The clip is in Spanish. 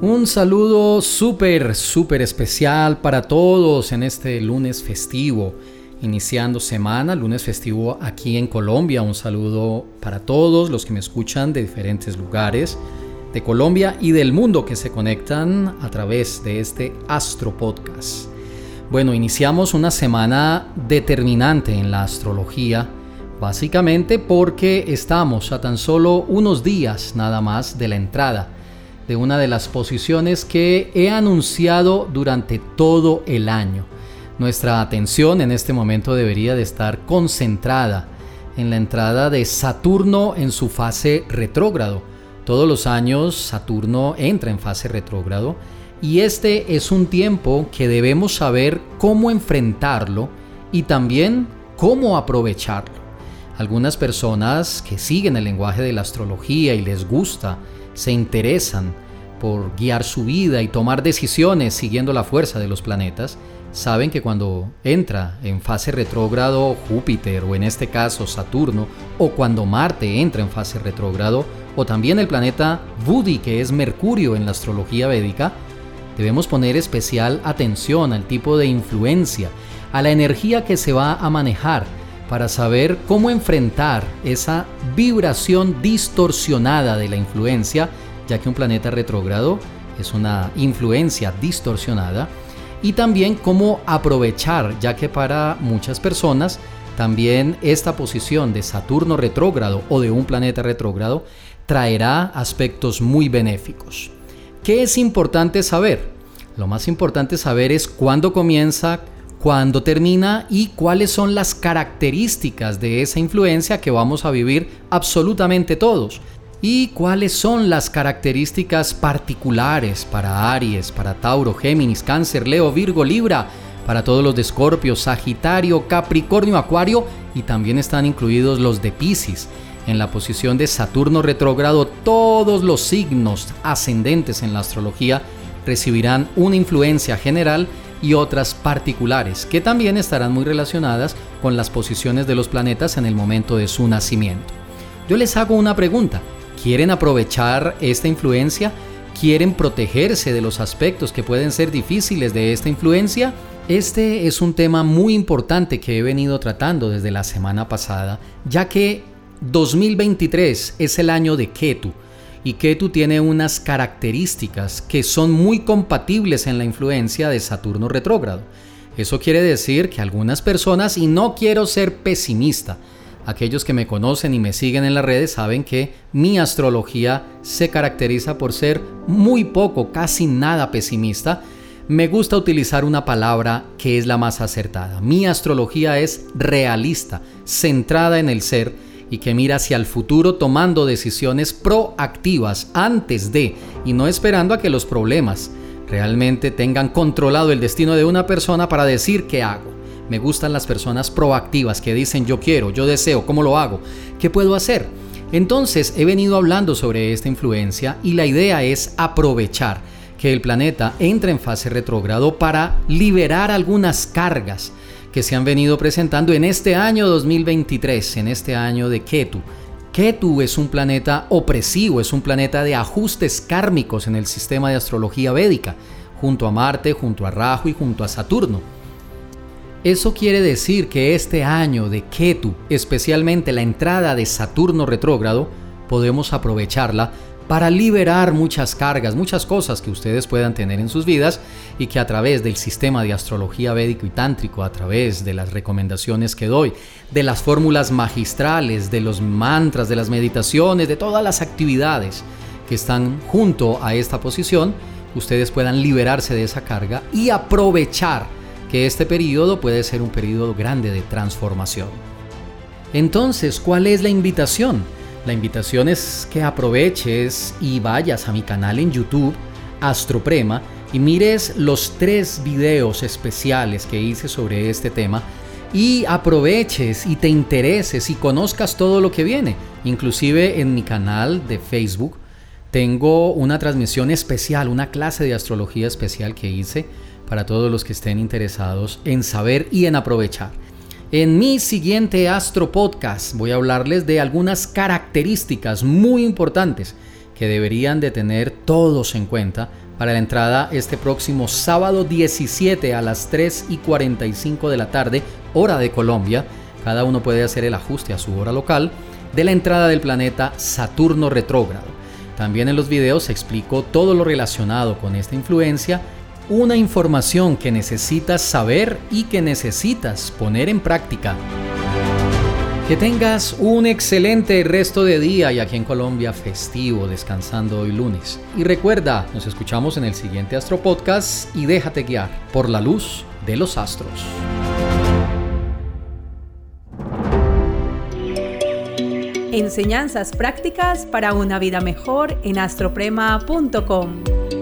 Un saludo súper, súper especial para todos en este lunes festivo, iniciando semana, lunes festivo aquí en Colombia. Un saludo para todos los que me escuchan de diferentes lugares de Colombia y del mundo que se conectan a través de este Astro Podcast. Bueno, iniciamos una semana determinante en la astrología, básicamente porque estamos a tan solo unos días nada más de la entrada de una de las posiciones que he anunciado durante todo el año. Nuestra atención en este momento debería de estar concentrada en la entrada de Saturno en su fase retrógrado. Todos los años Saturno entra en fase retrógrado y este es un tiempo que debemos saber cómo enfrentarlo y también cómo aprovecharlo. Algunas personas que siguen el lenguaje de la astrología y les gusta, se interesan por guiar su vida y tomar decisiones siguiendo la fuerza de los planetas, saben que cuando entra en fase retrógrado Júpiter o en este caso Saturno, o cuando Marte entra en fase retrógrado, o también el planeta Budi que es Mercurio en la astrología védica, Debemos poner especial atención al tipo de influencia, a la energía que se va a manejar para saber cómo enfrentar esa vibración distorsionada de la influencia, ya que un planeta retrógrado es una influencia distorsionada, y también cómo aprovechar, ya que para muchas personas también esta posición de Saturno retrógrado o de un planeta retrógrado traerá aspectos muy benéficos. ¿Qué es importante saber? Lo más importante saber es cuándo comienza, cuándo termina y cuáles son las características de esa influencia que vamos a vivir absolutamente todos. Y cuáles son las características particulares para Aries, para Tauro, Géminis, Cáncer, Leo, Virgo, Libra, para todos los de Escorpio, Sagitario, Capricornio, Acuario y también están incluidos los de Pisces. En la posición de Saturno retrógrado, todos los signos ascendentes en la astrología recibirán una influencia general y otras particulares, que también estarán muy relacionadas con las posiciones de los planetas en el momento de su nacimiento. Yo les hago una pregunta. ¿Quieren aprovechar esta influencia? ¿Quieren protegerse de los aspectos que pueden ser difíciles de esta influencia? Este es un tema muy importante que he venido tratando desde la semana pasada, ya que 2023 es el año de Ketu y Ketu tiene unas características que son muy compatibles en la influencia de Saturno retrógrado. Eso quiere decir que algunas personas, y no quiero ser pesimista, aquellos que me conocen y me siguen en las redes saben que mi astrología se caracteriza por ser muy poco, casi nada pesimista. Me gusta utilizar una palabra que es la más acertada. Mi astrología es realista, centrada en el ser y que mira hacia el futuro tomando decisiones proactivas antes de y no esperando a que los problemas realmente tengan controlado el destino de una persona para decir qué hago. Me gustan las personas proactivas que dicen yo quiero, yo deseo, ¿cómo lo hago? ¿Qué puedo hacer? Entonces he venido hablando sobre esta influencia y la idea es aprovechar que el planeta entre en fase retrógrado para liberar algunas cargas que se han venido presentando en este año 2023, en este año de Ketu. Ketu es un planeta opresivo, es un planeta de ajustes kármicos en el sistema de astrología védica, junto a Marte, junto a Rahu y junto a Saturno. Eso quiere decir que este año de Ketu, especialmente la entrada de Saturno retrógrado, podemos aprovecharla para liberar muchas cargas, muchas cosas que ustedes puedan tener en sus vidas y que a través del sistema de astrología védico y tántrico, a través de las recomendaciones que doy, de las fórmulas magistrales, de los mantras, de las meditaciones, de todas las actividades que están junto a esta posición, ustedes puedan liberarse de esa carga y aprovechar que este periodo puede ser un periodo grande de transformación. Entonces, ¿cuál es la invitación? La invitación es que aproveches y vayas a mi canal en YouTube, Astroprema, y mires los tres videos especiales que hice sobre este tema y aproveches y te intereses y conozcas todo lo que viene. Inclusive en mi canal de Facebook tengo una transmisión especial, una clase de astrología especial que hice para todos los que estén interesados en saber y en aprovechar. En mi siguiente Astro Podcast voy a hablarles de algunas características muy importantes que deberían de tener todos en cuenta para la entrada este próximo sábado 17 a las 3 y 45 de la tarde, hora de Colombia. Cada uno puede hacer el ajuste a su hora local de la entrada del planeta Saturno retrógrado. También en los videos explico todo lo relacionado con esta influencia, una información que necesitas saber y que necesitas poner en práctica. Que tengas un excelente resto de día y aquí en Colombia festivo, descansando hoy lunes. Y recuerda, nos escuchamos en el siguiente Astro Podcast y déjate guiar por la luz de los astros. Enseñanzas prácticas para una vida mejor en astroprema.com.